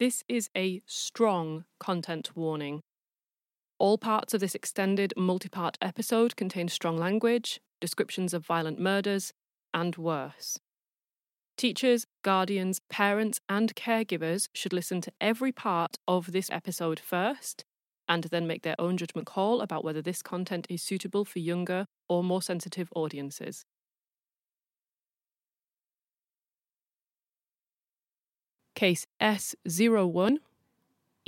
This is a strong content warning. All parts of this extended multi part episode contain strong language, descriptions of violent murders, and worse. Teachers, guardians, parents, and caregivers should listen to every part of this episode first and then make their own judgment call about whether this content is suitable for younger or more sensitive audiences. Case S01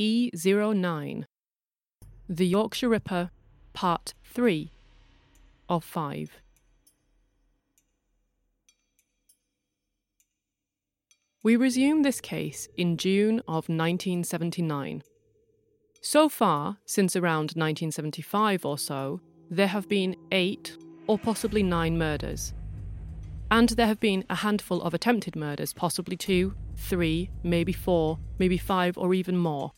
E09 The Yorkshire Ripper, Part 3 of 5. We resume this case in June of 1979. So far, since around 1975 or so, there have been eight or possibly nine murders. And there have been a handful of attempted murders, possibly two, three, maybe four, maybe five, or even more.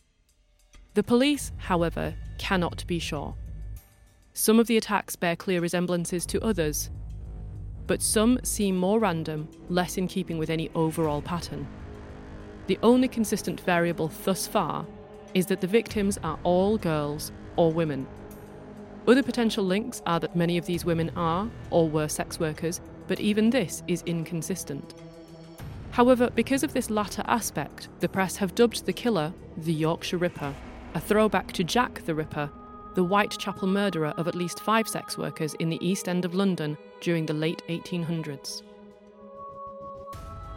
The police, however, cannot be sure. Some of the attacks bear clear resemblances to others, but some seem more random, less in keeping with any overall pattern. The only consistent variable thus far is that the victims are all girls or women. Other potential links are that many of these women are or were sex workers, but even this is inconsistent. However, because of this latter aspect, the press have dubbed the killer the Yorkshire Ripper, a throwback to Jack the Ripper, the Whitechapel murderer of at least five sex workers in the East End of London during the late 1800s.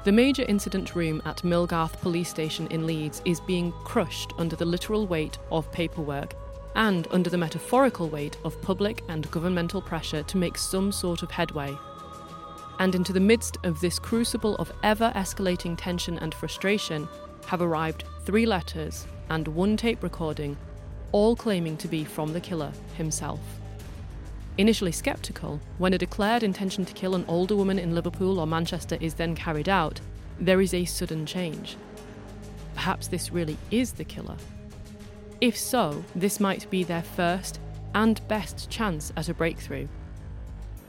The major incident room at Millgarth Police Station in Leeds is being crushed under the literal weight of paperwork and under the metaphorical weight of public and governmental pressure to make some sort of headway. And into the midst of this crucible of ever escalating tension and frustration have arrived three letters and one tape recording all claiming to be from the killer himself. Initially sceptical, when a declared intention to kill an older woman in Liverpool or Manchester is then carried out, there is a sudden change. Perhaps this really is the killer. If so, this might be their first and best chance at a breakthrough.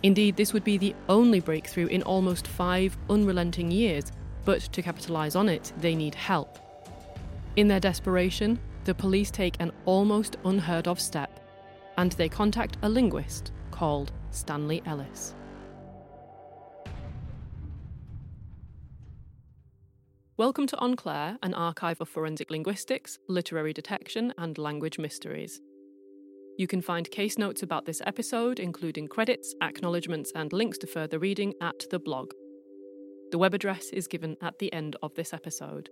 Indeed, this would be the only breakthrough in almost five unrelenting years, but to capitalise on it, they need help. In their desperation, the police take an almost unheard of step and they contact a linguist called Stanley Ellis. Welcome to En Clair, an archive of forensic linguistics, literary detection, and language mysteries. You can find case notes about this episode, including credits, acknowledgements, and links to further reading at the blog. The web address is given at the end of this episode.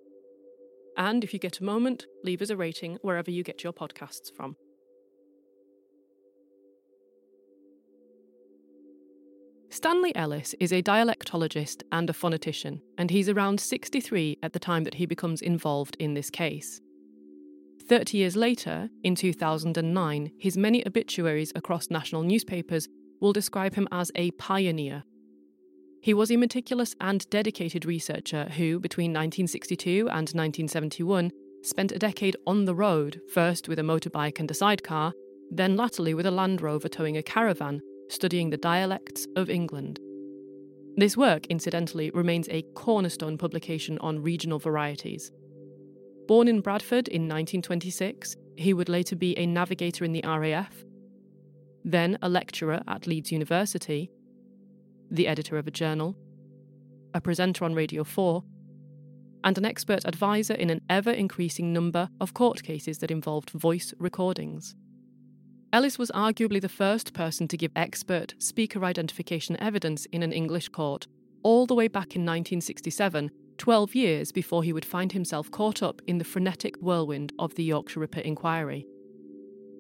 And if you get a moment, leave us a rating wherever you get your podcasts from. Stanley Ellis is a dialectologist and a phonetician, and he's around 63 at the time that he becomes involved in this case. 30 years later, in 2009, his many obituaries across national newspapers will describe him as a pioneer he was a meticulous and dedicated researcher who, between 1962 and 1971, spent a decade on the road, first with a motorbike and a sidecar, then latterly with a Land Rover towing a caravan, studying the dialects of England. This work, incidentally, remains a cornerstone publication on regional varieties. Born in Bradford in 1926, he would later be a navigator in the RAF, then a lecturer at Leeds University, the editor of a journal, a presenter on Radio 4, and an expert advisor in an ever increasing number of court cases that involved voice recordings. Ellis was arguably the first person to give expert speaker identification evidence in an English court, all the way back in 1967, 12 years before he would find himself caught up in the frenetic whirlwind of the Yorkshire Ripper inquiry.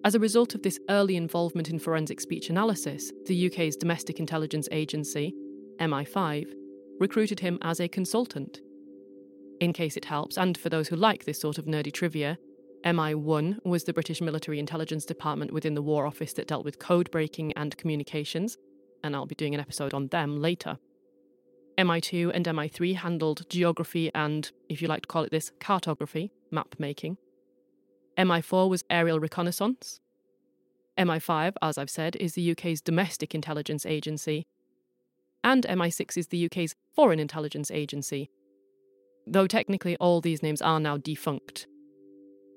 As a result of this early involvement in forensic speech analysis, the UK's Domestic Intelligence Agency, MI5, recruited him as a consultant. In case it helps, and for those who like this sort of nerdy trivia, MI1 was the British military intelligence department within the War Office that dealt with code breaking and communications, and I'll be doing an episode on them later. MI2 and MI3 handled geography and, if you like to call it this, cartography, map making. MI4 was aerial reconnaissance. MI5, as I've said, is the UK's domestic intelligence agency. And MI6 is the UK's foreign intelligence agency. though technically all these names are now defunct.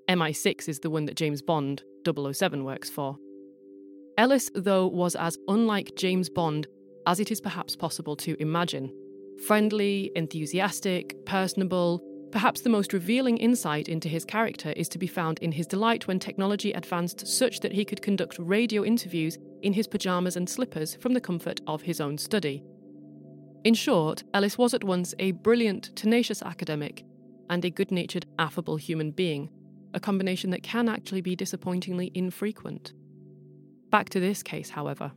MI6 is the one that James Bond 007 works for. Ellis, though, was as unlike James Bond as it is perhaps possible to imagine. Friendly, enthusiastic, personable, perhaps the most revealing insight into his character is to be found in his delight when technology advanced such that he could conduct radio interviews in his pyjamas and slippers from the comfort of his own study. In short, Ellis was at once a brilliant, tenacious academic and a good natured, affable human being, a combination that can actually be disappointingly infrequent. Back to this case, however.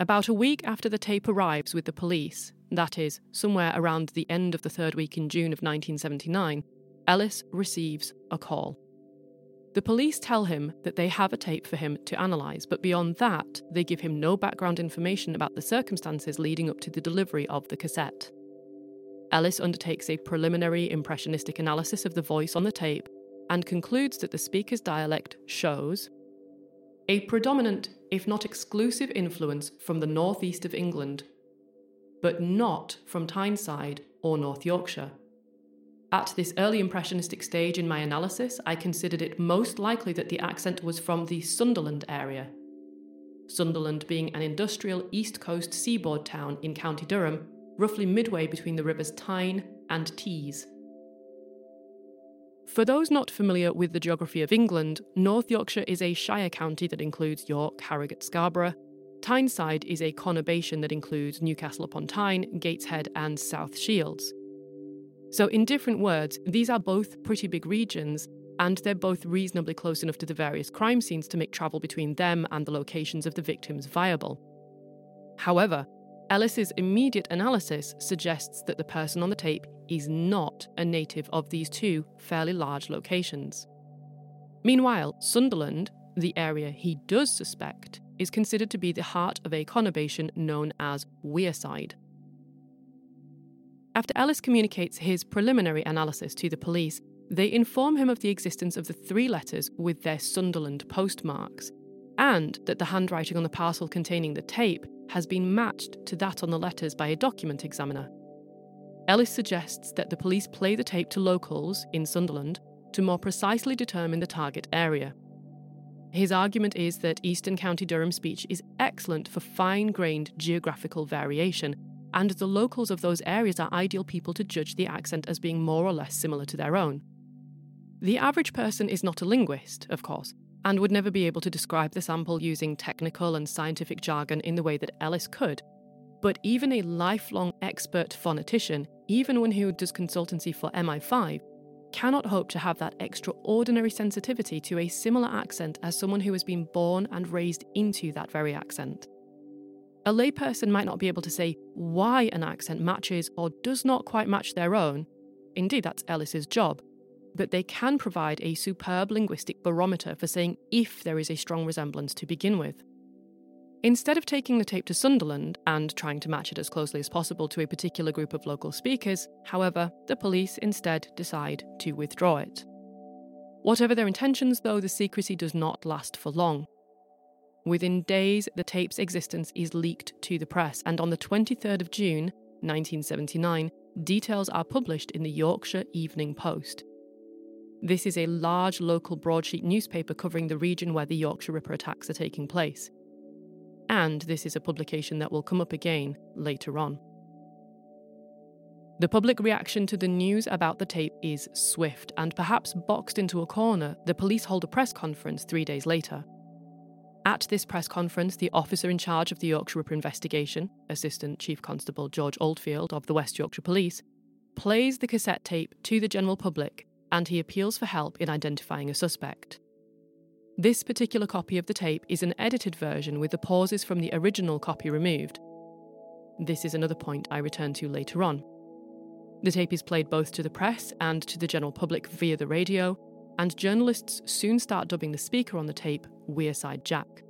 About a week after the tape arrives with the police, that is, somewhere around the end of the third week in June of 1979, Ellis receives a call. The police tell him that they have a tape for him to analyse, but beyond that, they give him no background information about the circumstances leading up to the delivery of the cassette. Ellis undertakes a preliminary impressionistic analysis of the voice on the tape and concludes that the speaker's dialect shows a predominant, if not exclusive, influence from the northeast of England, but not from Tyneside or North Yorkshire. At this early impressionistic stage in my analysis, I considered it most likely that the accent was from the Sunderland area. Sunderland being an industrial east coast seaboard town in County Durham, roughly midway between the rivers Tyne and Tees. For those not familiar with the geography of England, North Yorkshire is a shire county that includes York, Harrogate, Scarborough. Tyneside is a conurbation that includes Newcastle upon Tyne, Gateshead, and South Shields. So, in different words, these are both pretty big regions, and they're both reasonably close enough to the various crime scenes to make travel between them and the locations of the victims viable. However, Ellis's immediate analysis suggests that the person on the tape is not a native of these two fairly large locations. Meanwhile, Sunderland, the area he does suspect, is considered to be the heart of a conurbation known as Wearside. After Ellis communicates his preliminary analysis to the police, they inform him of the existence of the three letters with their Sunderland postmarks, and that the handwriting on the parcel containing the tape has been matched to that on the letters by a document examiner. Ellis suggests that the police play the tape to locals in Sunderland to more precisely determine the target area. His argument is that Eastern County Durham speech is excellent for fine grained geographical variation, and the locals of those areas are ideal people to judge the accent as being more or less similar to their own. The average person is not a linguist, of course, and would never be able to describe the sample using technical and scientific jargon in the way that Ellis could. But even a lifelong expert phonetician, even one who does consultancy for MI5, cannot hope to have that extraordinary sensitivity to a similar accent as someone who has been born and raised into that very accent. A layperson might not be able to say why an accent matches or does not quite match their own. Indeed, that's Ellis's job but they can provide a superb linguistic barometer for saying if there is a strong resemblance to begin with. Instead of taking the tape to Sunderland and trying to match it as closely as possible to a particular group of local speakers, however, the police instead decide to withdraw it. Whatever their intentions, though, the secrecy does not last for long. Within days, the tape's existence is leaked to the press, and on the 23rd of June, 1979, details are published in the Yorkshire Evening Post. This is a large local broadsheet newspaper covering the region where the Yorkshire Ripper attacks are taking place. And this is a publication that will come up again later on. The public reaction to the news about the tape is swift, and perhaps boxed into a corner, the police hold a press conference three days later. At this press conference, the officer in charge of the Yorkshire Ripper investigation, Assistant Chief Constable George Oldfield of the West Yorkshire Police, plays the cassette tape to the general public and he appeals for help in identifying a suspect. This particular copy of the tape is an edited version with the pauses from the original copy removed. This is another point I return to later on. The tape is played both to the press and to the general public via the radio, and journalists soon start dubbing the speaker on the tape Wearside Jack.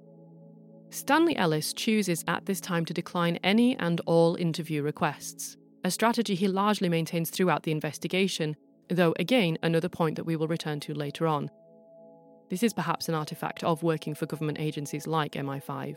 Stanley Ellis chooses at this time to decline any and all interview requests, a strategy he largely maintains throughout the investigation though again, another point that we will return to later on. This is perhaps an artifact of working for government agencies like MI5.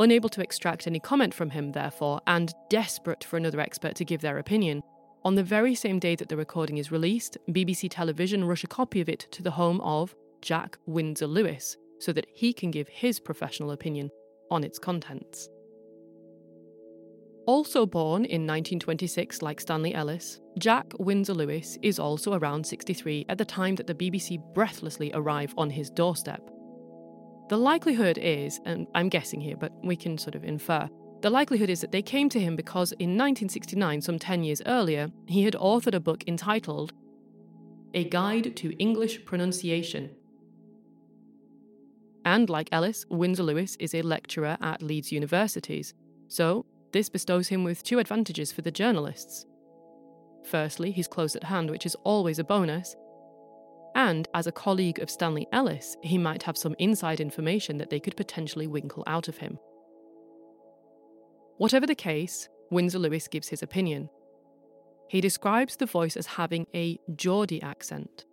Unable to extract any comment from him, therefore, and desperate for another expert to give their opinion, on the very same day that the recording is released, BBC Television rush a copy of it to the home of Jack Windsor Lewis so that he can give his professional opinion on its contents. Also born in 1926, like Stanley Ellis, Jack Windsor Lewis is also around 63 at the time that the BBC breathlessly arrive on his doorstep. The likelihood is, and I'm guessing here, but we can sort of infer, the likelihood is that they came to him because in 1969, some 10 years earlier, he had authored a book entitled A Guide to English Pronunciation. And like Ellis, Windsor Lewis is a lecturer at Leeds Universities, so this bestows him with two advantages for the journalists. Firstly, he's close at hand, which is always a bonus. And as a colleague of Stanley Ellis, he might have some inside information that they could potentially winkle out of him. Whatever the case, Windsor Lewis gives his opinion. He describes the voice as having a Geordie accent.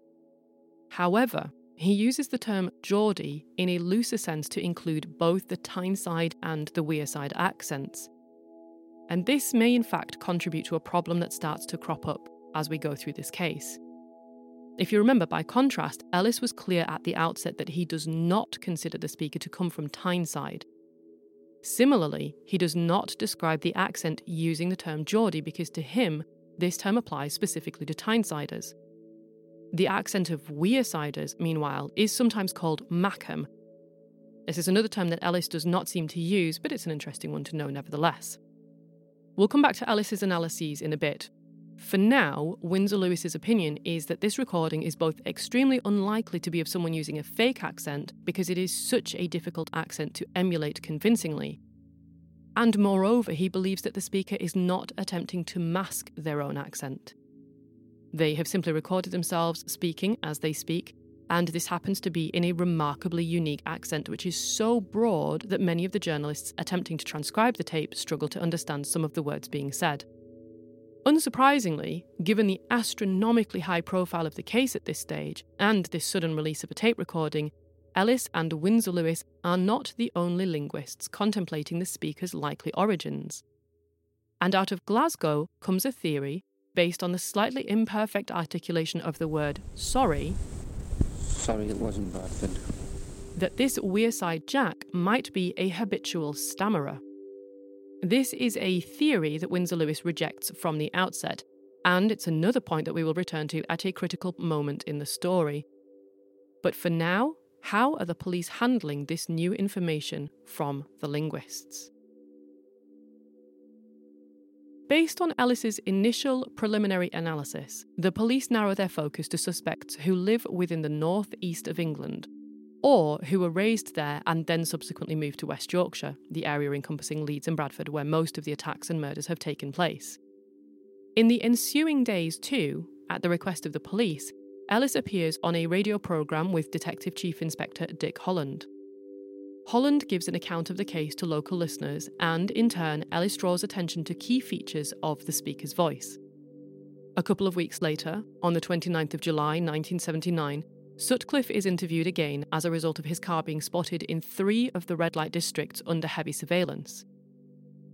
However, he uses the term Geordie in a looser sense to include both the Tyneside and the Wearside accents. And this may in fact contribute to a problem that starts to crop up as we go through this case. If you remember, by contrast, Ellis was clear at the outset that he does not consider the speaker to come from Tyneside, Similarly, he does not describe the accent using the term Geordie because to him, this term applies specifically to Tynesiders. The accent of Wearsiders, meanwhile, is sometimes called Mackem. This is another term that Ellis does not seem to use, but it's an interesting one to know nevertheless. We'll come back to Ellis's analyses in a bit, for now, Windsor Lewis's opinion is that this recording is both extremely unlikely to be of someone using a fake accent because it is such a difficult accent to emulate convincingly. And moreover, he believes that the speaker is not attempting to mask their own accent. They have simply recorded themselves speaking as they speak, and this happens to be in a remarkably unique accent which is so broad that many of the journalists attempting to transcribe the tape struggle to understand some of the words being said. Unsurprisingly, given the astronomically high profile of the case at this stage and this sudden release of a tape recording, Ellis and Windsor Lewis are not the only linguists contemplating the speaker's likely origins. And out of Glasgow comes a theory based on the slightly imperfect articulation of the word sorry. Sorry, it wasn't Bradford. That this Wearside Jack might be a habitual stammerer. This is a theory that Windsor Lewis rejects from the outset, and it's another point that we will return to at a critical moment in the story. But for now, how are the police handling this new information from the linguists? Based on Ellis's initial preliminary analysis, the police narrow their focus to suspects who live within the north east of England, or who were raised there and then subsequently moved to West Yorkshire, the area encompassing Leeds and Bradford where most of the attacks and murders have taken place. In the ensuing days, too, at the request of the police, Ellis appears on a radio programme with Detective Chief Inspector Dick Holland. Holland gives an account of the case to local listeners, and in turn, Ellis draws attention to key features of the speaker's voice. A couple of weeks later, on the 29th of July 1979, Sutcliffe is interviewed again as a result of his car being spotted in three of the red light districts under heavy surveillance.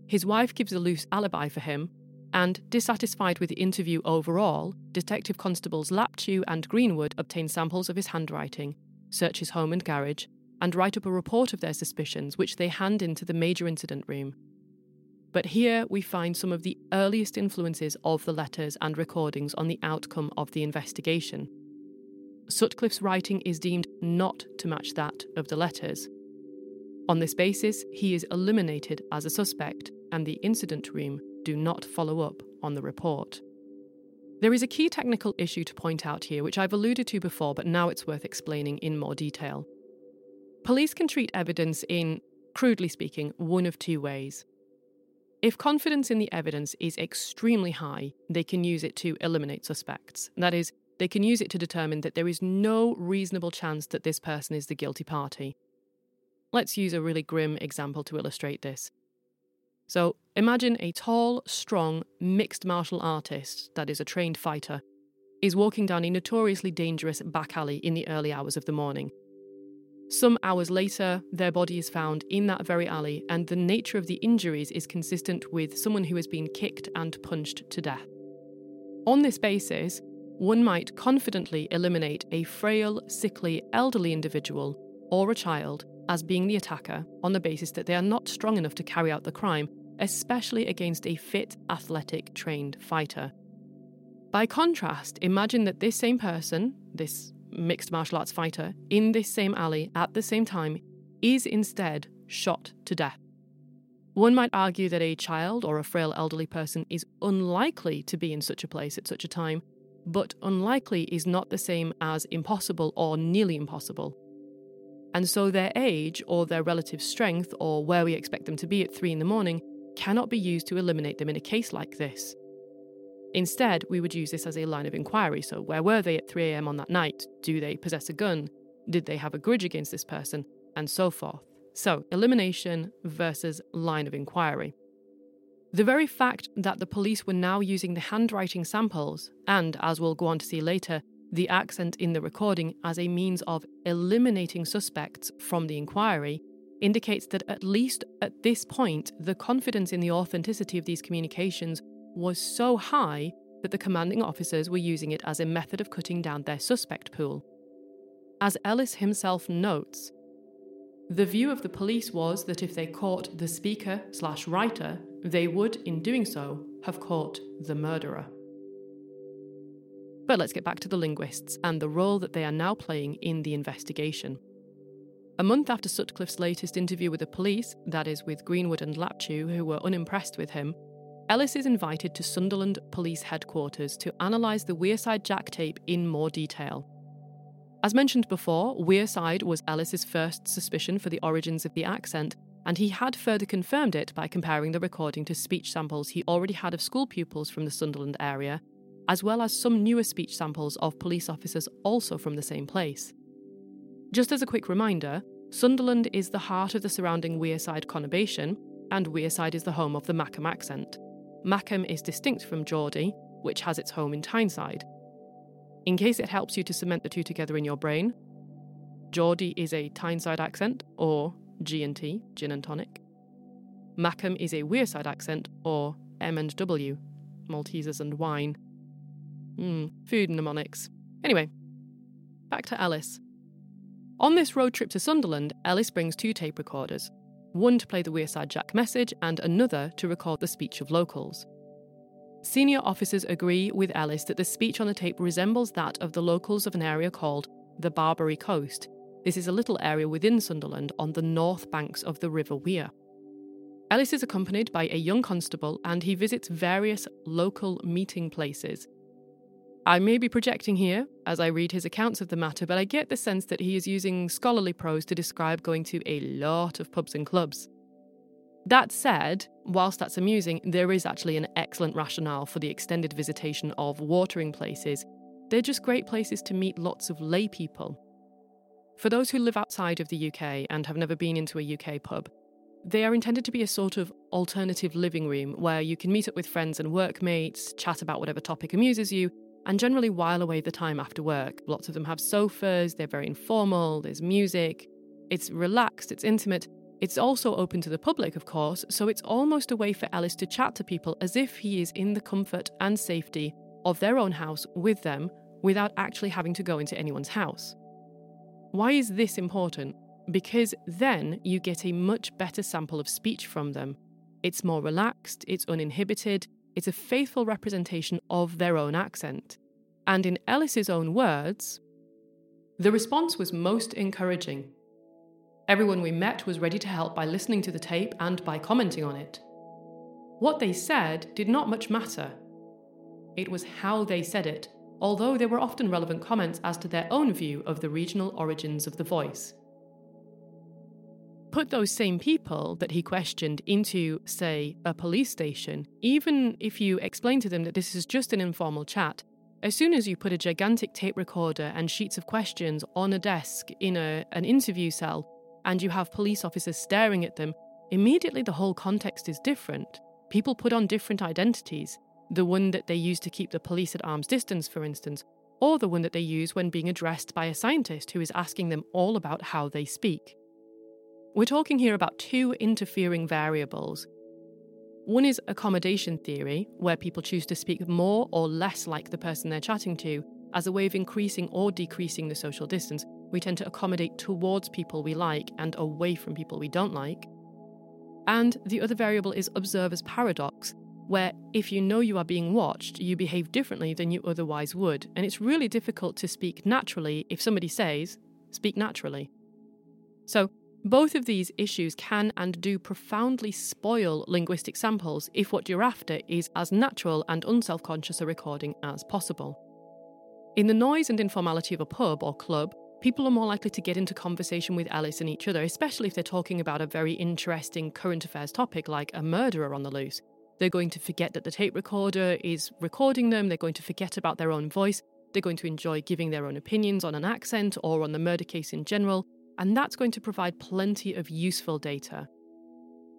His wife gives a loose alibi for him, and, dissatisfied with the interview overall, Detective Constables Laptew and Greenwood obtain samples of his handwriting, search his home and garage, and write up a report of their suspicions, which they hand into the major incident room. But here we find some of the earliest influences of the letters and recordings on the outcome of the investigation. Sutcliffe's writing is deemed not to match that of the letters. On this basis, he is eliminated as a suspect, and the incident room do not follow up on the report. There is a key technical issue to point out here, which I've alluded to before, but now it's worth explaining in more detail. Police can treat evidence in, crudely speaking, one of two ways. If confidence in the evidence is extremely high, they can use it to eliminate suspects. That is, they can use it to determine that there is no reasonable chance that this person is the guilty party. Let's use a really grim example to illustrate this. So, imagine a tall, strong, mixed martial artist, that is, a trained fighter, is walking down a notoriously dangerous back alley in the early hours of the morning. Some hours later, their body is found in that very alley, and the nature of the injuries is consistent with someone who has been kicked and punched to death. On this basis, one might confidently eliminate a frail, sickly, elderly individual or a child as being the attacker on the basis that they are not strong enough to carry out the crime, especially against a fit, athletic, trained fighter. By contrast, imagine that this same person, this mixed martial arts fighter, in this same alley at the same time, is instead shot to death. One might argue that a child or a frail elderly person is unlikely to be in such a place at such a time, but unlikely is not the same as impossible or nearly impossible. And so their age or their relative strength or where we expect them to be at 3 in the morning cannot be used to eliminate them in a case like this. Instead, we would use this as a line of inquiry. So, where were they at 3am on that night? Do they possess a gun? Did they have a grudge against this person? And so forth. So, elimination versus line of inquiry. The very fact that the police were now using the handwriting samples, and as we'll go on to see later, the accent in the recording as a means of eliminating suspects from the inquiry indicates that at least at this point, the confidence in the authenticity of these communications was so high that the commanding officers were using it as a method of cutting down their suspect pool. As Ellis himself notes, the view of the police was that if they caught the speaker slash writer, they would, in doing so, have caught the murderer. But let's get back to the linguists and the role that they are now playing in the investigation. A month after Sutcliffe's latest interview with the police, that is, with Greenwood and Laptew, who were unimpressed with him, Ellis is invited to Sunderland Police Headquarters to analyse the Wearside Jack tape in more detail. As mentioned before, Wearside was Ellis's first suspicion for the origins of the accent, and he had further confirmed it by comparing the recording to speech samples he already had of school pupils from the Sunderland area, as well as some newer speech samples of police officers also from the same place. Just as a quick reminder, Sunderland is the heart of the surrounding Wearside conurbation, and Wearside is the home of the Mackem accent. Mackem is distinct from Geordie, which has its home in Tyneside. In case it helps you to cement the two together in your brain, Geordie is a Tyneside accent, or G&T, gin and tonic. Mackem is a Wearside accent, or M and W, Maltesers and wine. Hmm, food mnemonics. Anyway, back to Ellis. On this road trip to Sunderland, Ellis brings two tape recorders one to play the Wearside Jack message and another to record the speech of locals. Senior officers agree with Ellis that the speech on the tape resembles that of the locals of an area called the Barbary Coast. This is a little area within Sunderland on the north banks of the River Wear. Ellis is accompanied by a young constable and he visits various local meeting places I may be projecting here as I read his accounts of the matter, but I get the sense that he is using scholarly prose to describe going to a lot of pubs and clubs. That said, whilst that's amusing, there is actually an excellent rationale for the extended visitation of watering places. They're just great places to meet lots of lay people. For those who live outside of the UK and have never been into a UK pub, they are intended to be a sort of alternative living room where you can meet up with friends and workmates, chat about whatever topic amuses you, and generally while away the time after work. Lots of them have sofas, they're very informal, there's music, it's relaxed, it's intimate. It's also open to the public, of course, so it's almost a way for Ellis to chat to people as if he is in the comfort and safety of their own house with them without actually having to go into anyone's house. Why is this important? Because then you get a much better sample of speech from them. It's more relaxed, it's uninhibited, it's a faithful representation of their own accent. And in Ellis's own words, the response was most encouraging. Everyone we met was ready to help by listening to the tape and by commenting on it. What they said did not much matter. It was how they said it, although there were often relevant comments as to their own view of the regional origins of the voice put those same people that he questioned into, say, a police station, even if you explain to them that this is just an informal chat, as soon as you put a gigantic tape recorder and sheets of questions on a desk in a, an interview cell, and you have police officers staring at them, immediately the whole context is different. People put on different identities. The one that they use to keep the police at arm's distance, for instance, or the one that they use when being addressed by a scientist who is asking them all about how they speak. We're talking here about two interfering variables. One is accommodation theory, where people choose to speak more or less like the person they're chatting to as a way of increasing or decreasing the social distance. We tend to accommodate towards people we like and away from people we don't like. And the other variable is observer's paradox, where if you know you are being watched, you behave differently than you otherwise would. And it's really difficult to speak naturally if somebody says, speak naturally. So, both of these issues can and do profoundly spoil linguistic samples if what you're after is as natural and unself conscious a recording as possible. In the noise and informality of a pub or club, people are more likely to get into conversation with Ellis and each other, especially if they're talking about a very interesting current affairs topic like a murderer on the loose. They're going to forget that the tape recorder is recording them, they're going to forget about their own voice, they're going to enjoy giving their own opinions on an accent or on the murder case in general, and that's going to provide plenty of useful data.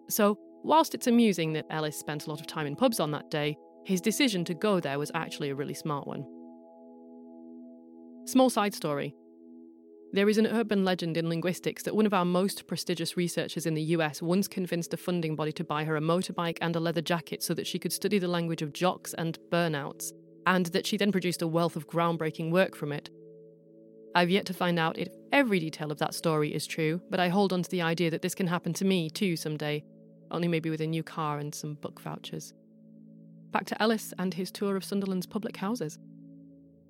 So, whilst it's amusing that Ellis spent a lot of time in pubs on that day, his decision to go there was actually a really smart one. Small side story. There is an urban legend in linguistics that one of our most prestigious researchers in the US once convinced a funding body to buy her a motorbike and a leather jacket so that she could study the language of jocks and burnouts, and that she then produced a wealth of groundbreaking work from it. I've yet to find out if every detail of that story is true, but I hold on to the idea that this can happen to me too someday, only maybe with a new car and some book vouchers. Back to Ellis and his tour of Sunderland's public houses.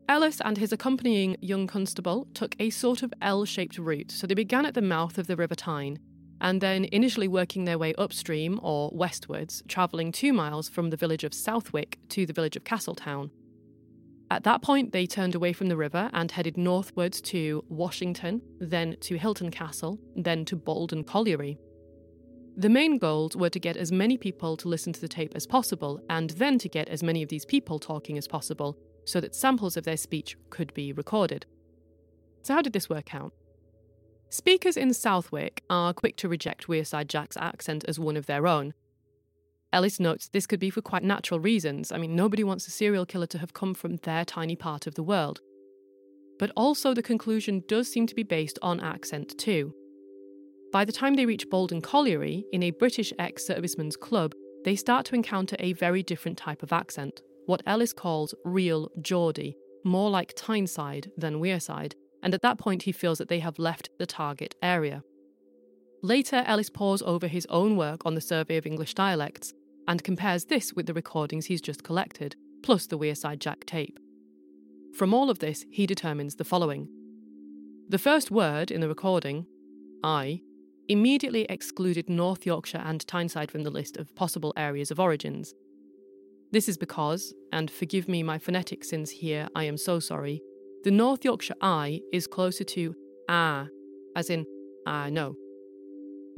Ellis and his accompanying young constable took a sort of L shaped route, so they began at the mouth of the River Tyne, and then initially working their way upstream or westwards, travelling two miles from the village of Southwick to the village of Castletown. At that point, they turned away from the river and headed northwards to Washington, then to Hylton Castle, then to Boldon Colliery. The main goals were to get as many people to listen to the tape as possible, and then to get as many of these people talking as possible, so that samples of their speech could be recorded. So, how did this work out? Speakers in Southwick are quick to reject Wearside Jack's accent as one of their own, Ellis notes this could be for quite natural reasons. I mean, nobody wants a serial killer to have come from their tiny part of the world. But also, the conclusion does seem to be based on accent too. By the time they reach Boldon Colliery, in a British ex servicemen's club, they start to encounter a very different type of accent, what Ellis calls real Geordie, more like Tyneside than Wearside, and at that point he feels that they have left the target area. Later, Ellis pores over his own work on the Survey of English Dialects and compares this with the recordings he's just collected, plus the Wearside Jack tape. From all of this, he determines the following The first word in the recording, I, immediately excluded North Yorkshire and Tyneside from the list of possible areas of origins. This is because, and forgive me my phonetic sins here, I am so sorry, the North Yorkshire I is closer to ah, as in I know.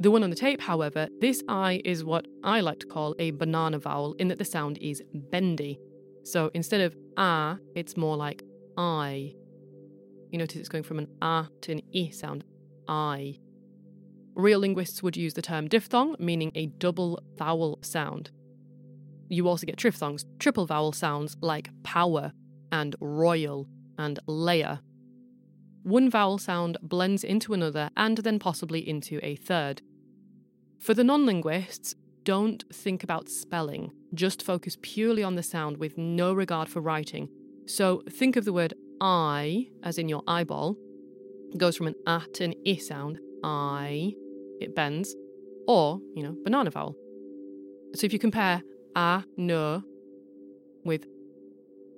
The one on the tape, however, this I is what I like to call a banana vowel in that the sound is bendy. So instead of ah, it's more like I. You notice it's going from an ah to an e sound. I. Real linguists would use the term diphthong, meaning a double vowel sound. You also get triphthongs, triple vowel sounds like power and royal and layer. One vowel sound blends into another and then possibly into a third. For the non linguists, don't think about spelling, just focus purely on the sound with no regard for writing. So think of the word I, as in your eyeball, it goes from an a to an i sound, I, it bends, or, you know, banana vowel. So if you compare a, no, with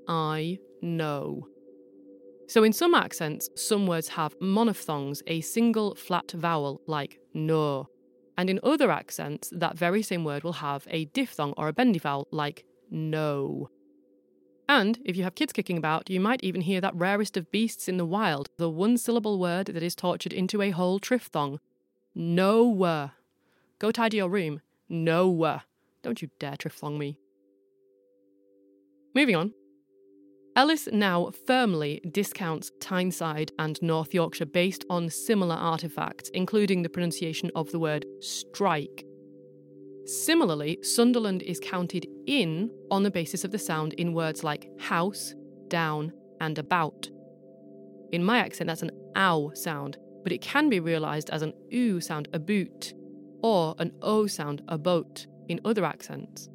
I, know. So in some accents, some words have monophthongs, a single flat vowel like no. And in other accents, that very same word will have a diphthong or a bendy vowel like no. And if you have kids kicking about, you might even hear that rarest of beasts in the wild, the one syllable word that is tortured into a whole triphthong. No. Go tidy your room. No. Don't you dare triphthong me. Moving on. Ellis now firmly discounts Tyneside and North Yorkshire based on similar artefacts, including the pronunciation of the word strike. Similarly, Sunderland is counted in on the basis of the sound in words like house, down, and about. In my accent, that's an ow sound, but it can be realised as an oo sound, a boot, or an o sound, a boat, in other accents.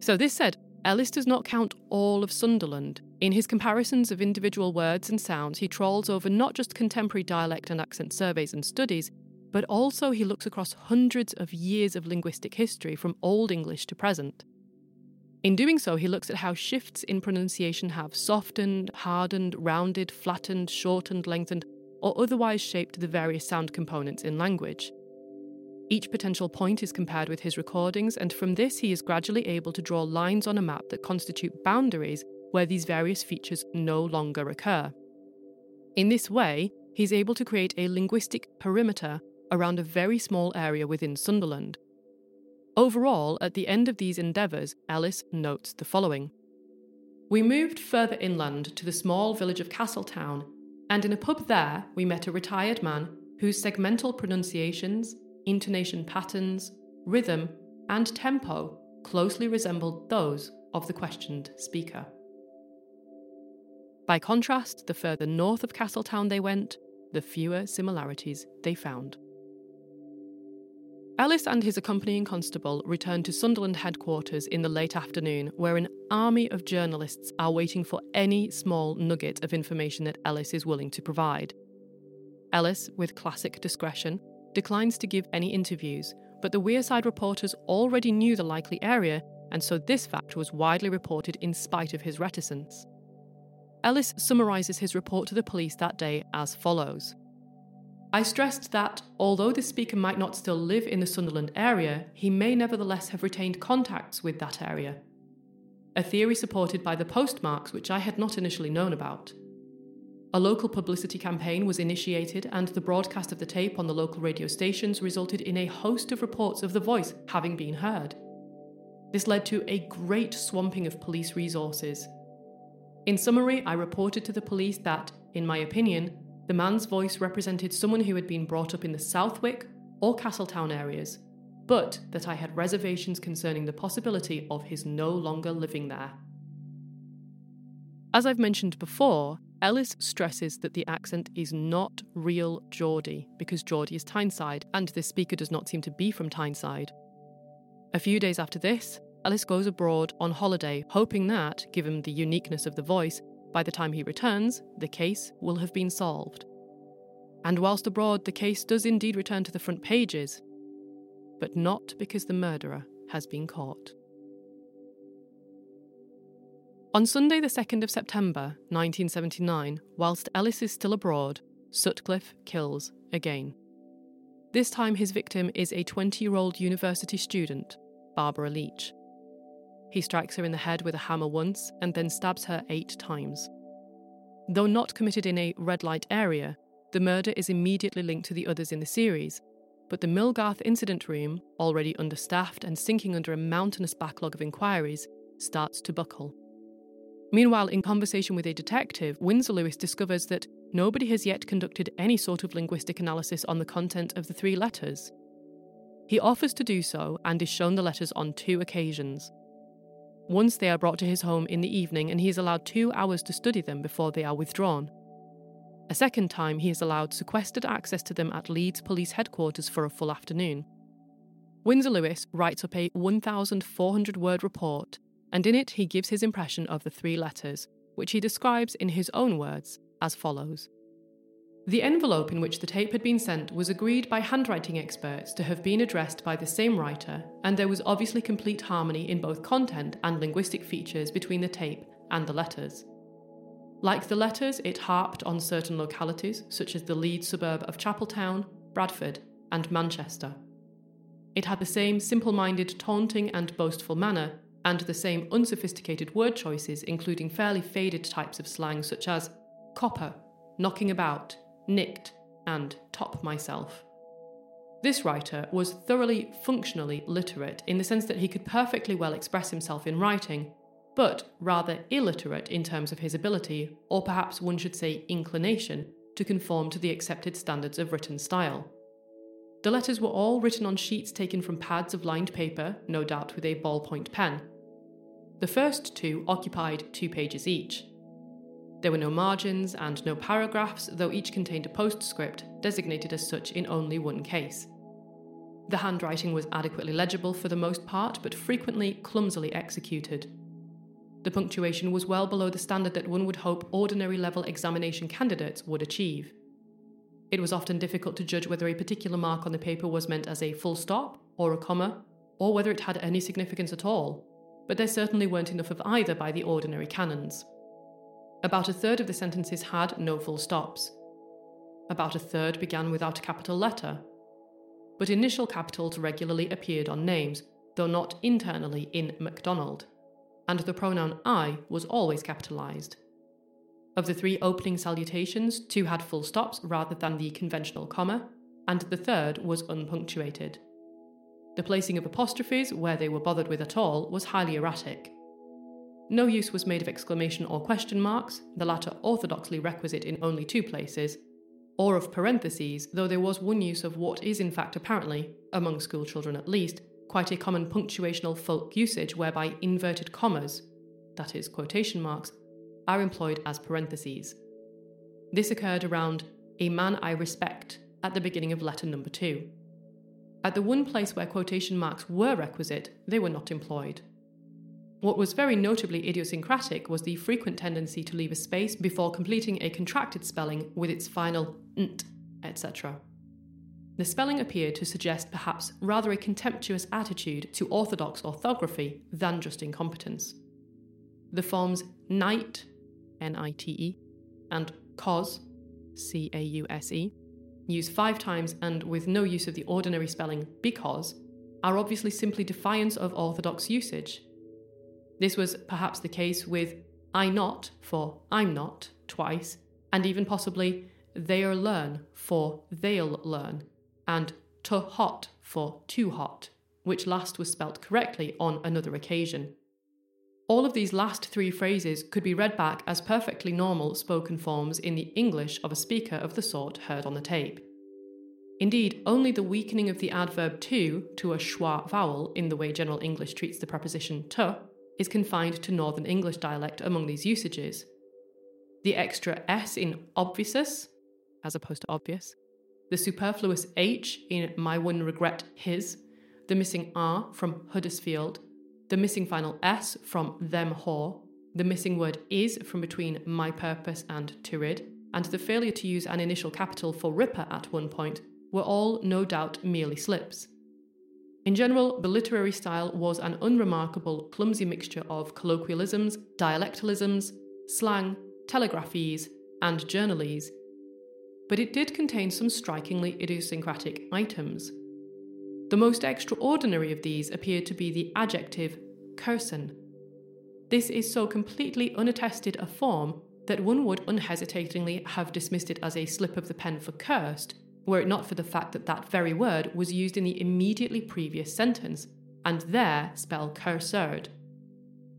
So, this said, Ellis does not count all of Sunderland. In his comparisons of individual words and sounds, he trawls over not just contemporary dialect and accent surveys and studies, but also he looks across hundreds of years of linguistic history from Old English to present. In doing so, he looks at how shifts in pronunciation have softened, hardened, rounded, flattened, shortened, lengthened, or otherwise shaped the various sound components in language. Each potential point is compared with his recordings, and from this, he is gradually able to draw lines on a map that constitute boundaries where these various features no longer occur. In this way, he's able to create a linguistic perimeter around a very small area within Sunderland. Overall, at the end of these endeavours, Ellis notes the following We moved further inland to the small village of Castletown, and in a pub there we met a retired man whose segmental pronunciations, intonation patterns, rhythm, and tempo closely resembled those of the questioned speaker. By contrast, the further north of Castletown they went, the fewer similarities they found. Ellis and his accompanying constable returned to Sunderland headquarters in the late afternoon, where an army of journalists are waiting for any small nugget of information that Ellis is willing to provide. Ellis, with classic discretion, declines to give any interviews, but the Wearside reporters already knew the likely area, and so this fact was widely reported in spite of his reticence. Ellis summarises his report to the police that day as follows I stressed that, although the speaker might not still live in the Sunderland area, he may nevertheless have retained contacts with that area. A theory supported by the postmarks, which I had not initially known about. A local publicity campaign was initiated, and the broadcast of the tape on the local radio stations resulted in a host of reports of the voice having been heard. This led to a great swamping of police resources. In summary, I reported to the police that, in my opinion, the man's voice represented someone who had been brought up in the Southwick or Castletown areas, but that I had reservations concerning the possibility of his no longer living there. As I've mentioned before, Ellis stresses that the accent is not real Geordie because Geordie is Tyneside and this speaker does not seem to be from Tyneside. A few days after this, Ellis goes abroad on holiday, hoping that, given the uniqueness of the voice, by the time he returns, the case will have been solved. And whilst abroad, the case does indeed return to the front pages, but not because the murderer has been caught. On Sunday, the 2nd of September 1979, whilst Ellis is still abroad, Sutcliffe kills again. This time, his victim is a 20 year old university student, Barbara Leach. He strikes her in the head with a hammer once and then stabs her eight times. Though not committed in a red light area, the murder is immediately linked to the others in the series, but the Millgarth incident room, already understaffed and sinking under a mountainous backlog of inquiries, starts to buckle. Meanwhile, in conversation with a detective, Windsor Lewis discovers that nobody has yet conducted any sort of linguistic analysis on the content of the three letters. He offers to do so and is shown the letters on two occasions. Once they are brought to his home in the evening and he is allowed two hours to study them before they are withdrawn. A second time, he is allowed sequestered access to them at Leeds Police Headquarters for a full afternoon. Windsor Lewis writes up a 1,400 word report and in it he gives his impression of the three letters, which he describes in his own words as follows. The envelope in which the tape had been sent was agreed by handwriting experts to have been addressed by the same writer, and there was obviously complete harmony in both content and linguistic features between the tape and the letters. Like the letters, it harped on certain localities, such as the Leeds suburb of Chapeltown, Bradford, and Manchester. It had the same simple minded, taunting, and boastful manner and the same unsophisticated word choices, including fairly faded types of slang such as copper, knocking about, nicked, and top myself. This writer was thoroughly functionally literate in the sense that he could perfectly well express himself in writing, but rather illiterate in terms of his ability, or perhaps one should say inclination, to conform to the accepted standards of written style. The letters were all written on sheets taken from pads of lined paper, no doubt with a ballpoint pen, the first two occupied two pages each. There were no margins and no paragraphs, though each contained a postscript designated as such in only one case. The handwriting was adequately legible for the most part, but frequently clumsily executed. The punctuation was well below the standard that one would hope ordinary level examination candidates would achieve. It was often difficult to judge whether a particular mark on the paper was meant as a full stop or a comma, or whether it had any significance at all, but there certainly weren't enough of either by the ordinary canons. About a third of the sentences had no full stops. About a third began without a capital letter. But initial capitals regularly appeared on names, though not internally in MacDonald, and the pronoun I was always capitalised. Of the three opening salutations, two had full stops rather than the conventional comma, and the third was unpunctuated. The placing of apostrophes, where they were bothered with at all, was highly erratic. No use was made of exclamation or question marks, the latter orthodoxly requisite in only two places, or of parentheses, though there was one use of what is in fact apparently, among schoolchildren at least, quite a common punctuational folk usage whereby inverted commas, that is, quotation marks, are employed as parentheses. This occurred around a man I respect at the beginning of letter number two. At the one place where quotation marks were requisite, they were not employed. What was very notably idiosyncratic was the frequent tendency to leave a space before completing a contracted spelling with its final nt, etc. The spelling appeared to suggest perhaps rather a contemptuous attitude to orthodox orthography than just incompetence. The forms night, N I T E, and cause, C A U S E, used five times and with no use of the ordinary spelling because, are obviously simply defiance of orthodox usage. This was perhaps the case with I not for I'm not twice, and even possibly they'll learn for they'll learn, and to hot for too hot, which last was spelt correctly on another occasion. All of these last three phrases could be read back as perfectly normal spoken forms in the English of a speaker of the sort heard on the tape. Indeed, only the weakening of the adverb to to a schwa vowel in the way General English treats the preposition to is confined to Northern English dialect among these usages. The extra s in obvious, as opposed to obvious, the superfluous h in my one regret his, the missing r from Huddersfield, the missing final S from them whore, the missing word is from between my purpose and Turid, and the failure to use an initial capital for Ripper at one point were all no doubt merely slips. In general, the literary style was an unremarkable, clumsy mixture of colloquialisms, dialectalisms, slang, telegraphies, and journalese. But it did contain some strikingly idiosyncratic items. The most extraordinary of these appeared to be the adjective curson. This is so completely unattested a form that one would unhesitatingly have dismissed it as a slip of the pen for cursed, were it not for the fact that that very word was used in the immediately previous sentence, and there spell cursered.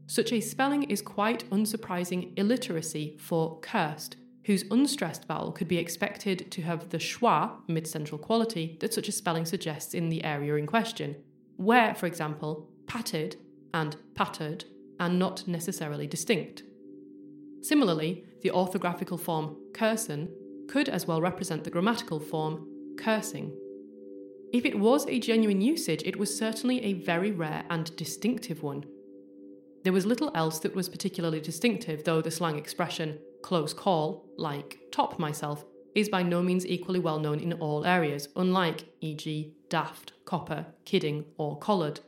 Such a spelling is quite unsurprising illiteracy for cursed, whose unstressed vowel could be expected to have the schwa mid central quality that such a spelling suggests in the area in question, where, for example, patted and pattered are not necessarily distinct. Similarly, the orthographical form curson could as well represent the grammatical form cursing. If it was a genuine usage, it was certainly a very rare and distinctive one. There was little else that was particularly distinctive, though the slang expression close call, like top myself, is by no means equally well known in all areas, unlike, e.g., daft, copper, kidding, or collared.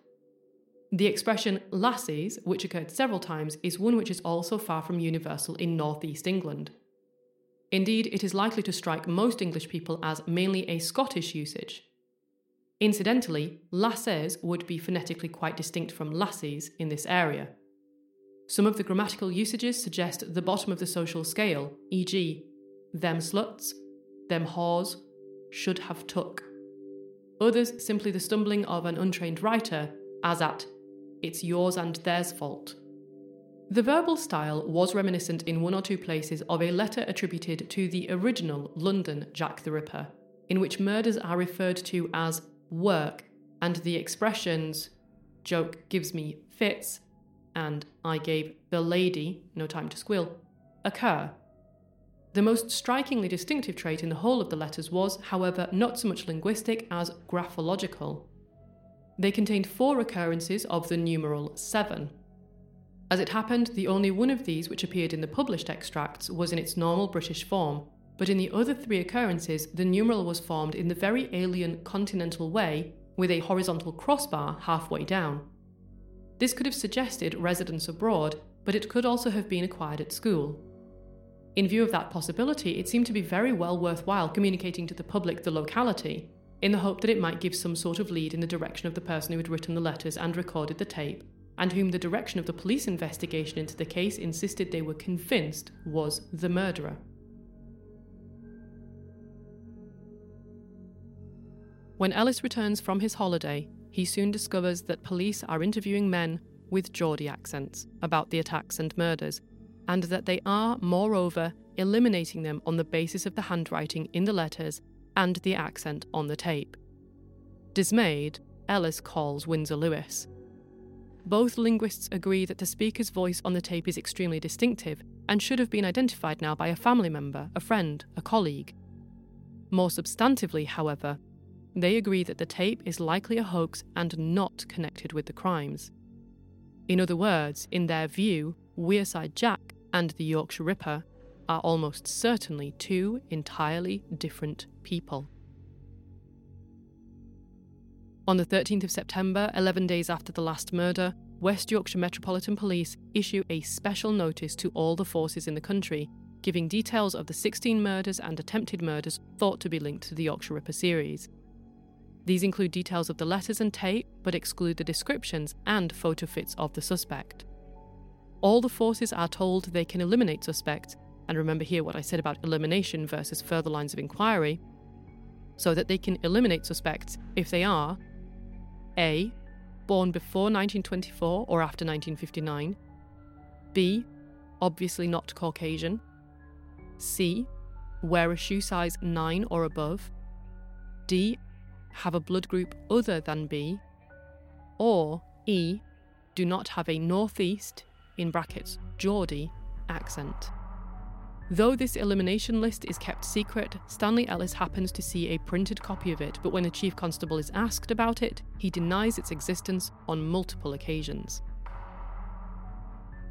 The expression lassies, which occurred several times, is one which is also far from universal in northeast England. Indeed, it is likely to strike most English people as mainly a Scottish usage. Incidentally, lasses would be phonetically quite distinct from lassies in this area. Some of the grammatical usages suggest the bottom of the social scale, e.g., them sluts, them whores, should have took. Others simply the stumbling of an untrained writer, as at, it's yours and theirs fault. The verbal style was reminiscent in one or two places of a letter attributed to the original London Jack the Ripper, in which murders are referred to as work, and the expressions joke gives me fits and I gave the lady no time to squeal occur. The most strikingly distinctive trait in the whole of the letters was, however, not so much linguistic as graphological. they contained four occurrences of the numeral 7. As it happened, the only one of these which appeared in the published extracts was in its normal British form, but in the other three occurrences, the numeral was formed in the very alien continental way with a horizontal crossbar halfway down. This could have suggested residence abroad, but it could also have been acquired at school. In view of that possibility, it seemed to be very well worthwhile communicating to the public the locality, in the hope that it might give some sort of lead in the direction of the person who had written the letters and recorded the tape, and whom the direction of the police investigation into the case insisted they were convinced was the murderer. When Ellis returns from his holiday, he soon discovers that police are interviewing men with Geordie accents about the attacks and murders, and that they are, moreover, eliminating them on the basis of the handwriting in the letters and the accent on the tape. Dismayed, Ellis calls Windsor Lewis. Both linguists agree that the speaker's voice on the tape is extremely distinctive and should have been identified now by a family member, a friend, a colleague. More substantively, however, they agree that the tape is likely a hoax and not connected with the crimes. In other words, in their view, Wearside Jack and the Yorkshire Ripper are almost certainly two entirely different people. On the 13th of September, 11 days after the last murder, West Yorkshire Metropolitan Police issue a special notice to all the forces in the country, giving details of the 16 murders and attempted murders thought to be linked to the Yorkshire Ripper series. These include details of the letters and tape, but exclude the descriptions and photo fits of the suspect. All the forces are told they can eliminate suspects, and remember here what I said about elimination versus further lines of inquiry, so that they can eliminate suspects if they are A. Born before 1924 or after 1959, B. Obviously not Caucasian, C. Wear a shoe size 9 or above, D. Have a blood group other than B, or E. Do not have a northeast, in brackets, Geordie, accent. Though this elimination list is kept secret, Stanley Ellis happens to see a printed copy of it, but when the Chief Constable is asked about it, he denies its existence on multiple occasions.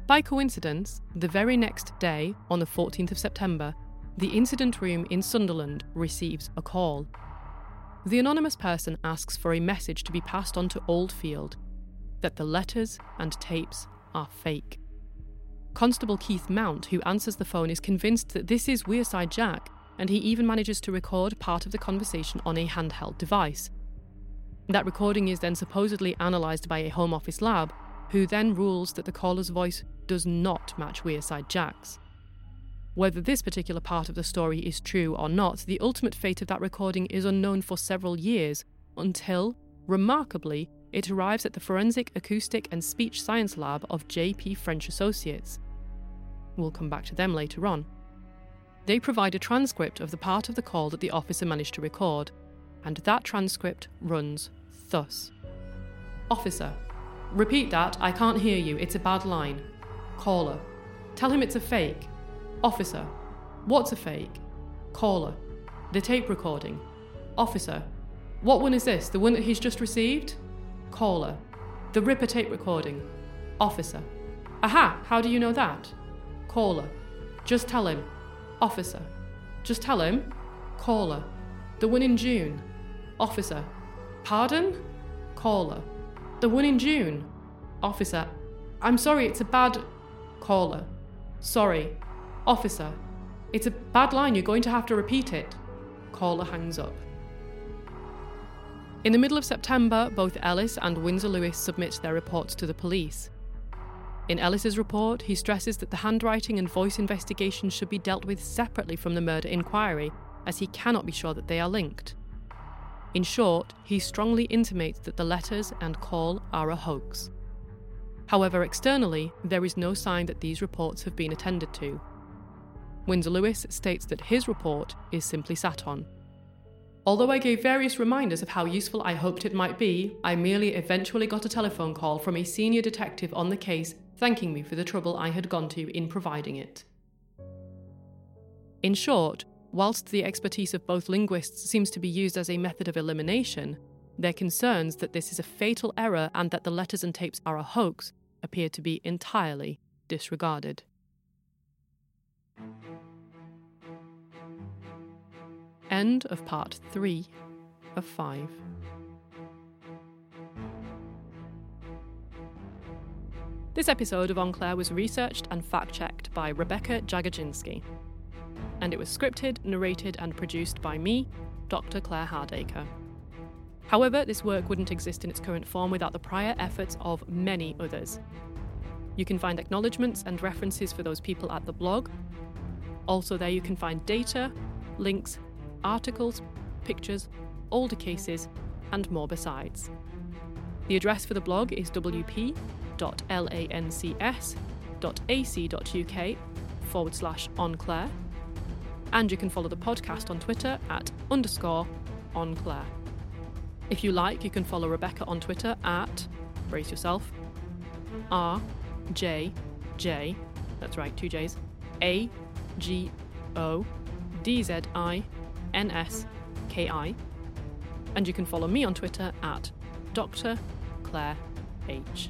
By coincidence, the very next day, on the 14th of September, the incident room in Sunderland receives a call. The anonymous person asks for a message to be passed on to Oldfield that the letters and tapes are fake. Constable Keith Mount, who answers the phone, is convinced that this is Wearside Jack, and he even manages to record part of the conversation on a handheld device. That recording is then supposedly analysed by a Home Office lab, who then rules that the caller's voice does not match Wearside Jack's. Whether this particular part of the story is true or not, the ultimate fate of that recording is unknown for several years, until, remarkably, it arrives at the Forensic Acoustic and Speech Science Lab of J.P. French Associates. We'll come back to them later on. They provide a transcript of the part of the call that the officer managed to record, and that transcript runs thus Officer, repeat that, I can't hear you, it's a bad line. Caller, tell him it's a fake. Officer, what's a fake? Caller, the tape recording. Officer, what one is this, the one that he's just received? Caller. The Ripper tape recording. Officer. Aha, how do you know that? Caller. Just tell him. Officer. Just tell him. Caller. The one in June. Officer. Pardon? Caller. The one in June. Officer. I'm sorry, it's a bad. Caller. Sorry. Officer. It's a bad line, you're going to have to repeat it. Caller hangs up. In the middle of September, both Ellis and Windsor Lewis submit their reports to the police. In Ellis's report, he stresses that the handwriting and voice investigation should be dealt with separately from the murder inquiry, as he cannot be sure that they are linked. In short, he strongly intimates that the letters and call are a hoax. However, externally, there is no sign that these reports have been attended to. Windsor Lewis states that his report is simply sat on, Although I gave various reminders of how useful I hoped it might be, I merely eventually got a telephone call from a senior detective on the case thanking me for the trouble I had gone to in providing it. In short, whilst the expertise of both linguists seems to be used as a method of elimination, Their concerns that this is a fatal error and that the letters and tapes are a hoax appear to be entirely disregarded. End of part three of five. This episode of En Clair was researched and fact checked by Rebecca Jagodzinski. And it was scripted, narrated, and produced by me, Dr. Claire Hardaker. However, this work wouldn't exist in its current form without the prior efforts of many others. You can find acknowledgements and references for those people at the blog. Also, there you can find data, links, articles, pictures, older cases, and more besides. The address for the blog is wp.lancs.ac.uk forward slash enclair, and you can follow the podcast on Twitter at underscore enclair. If you like, you can follow Rebecca on Twitter at, brace yourself, R J J, that's right, two J's, A G O D Z I N S K I. And you can follow me on Twitter at Dr. Claire H.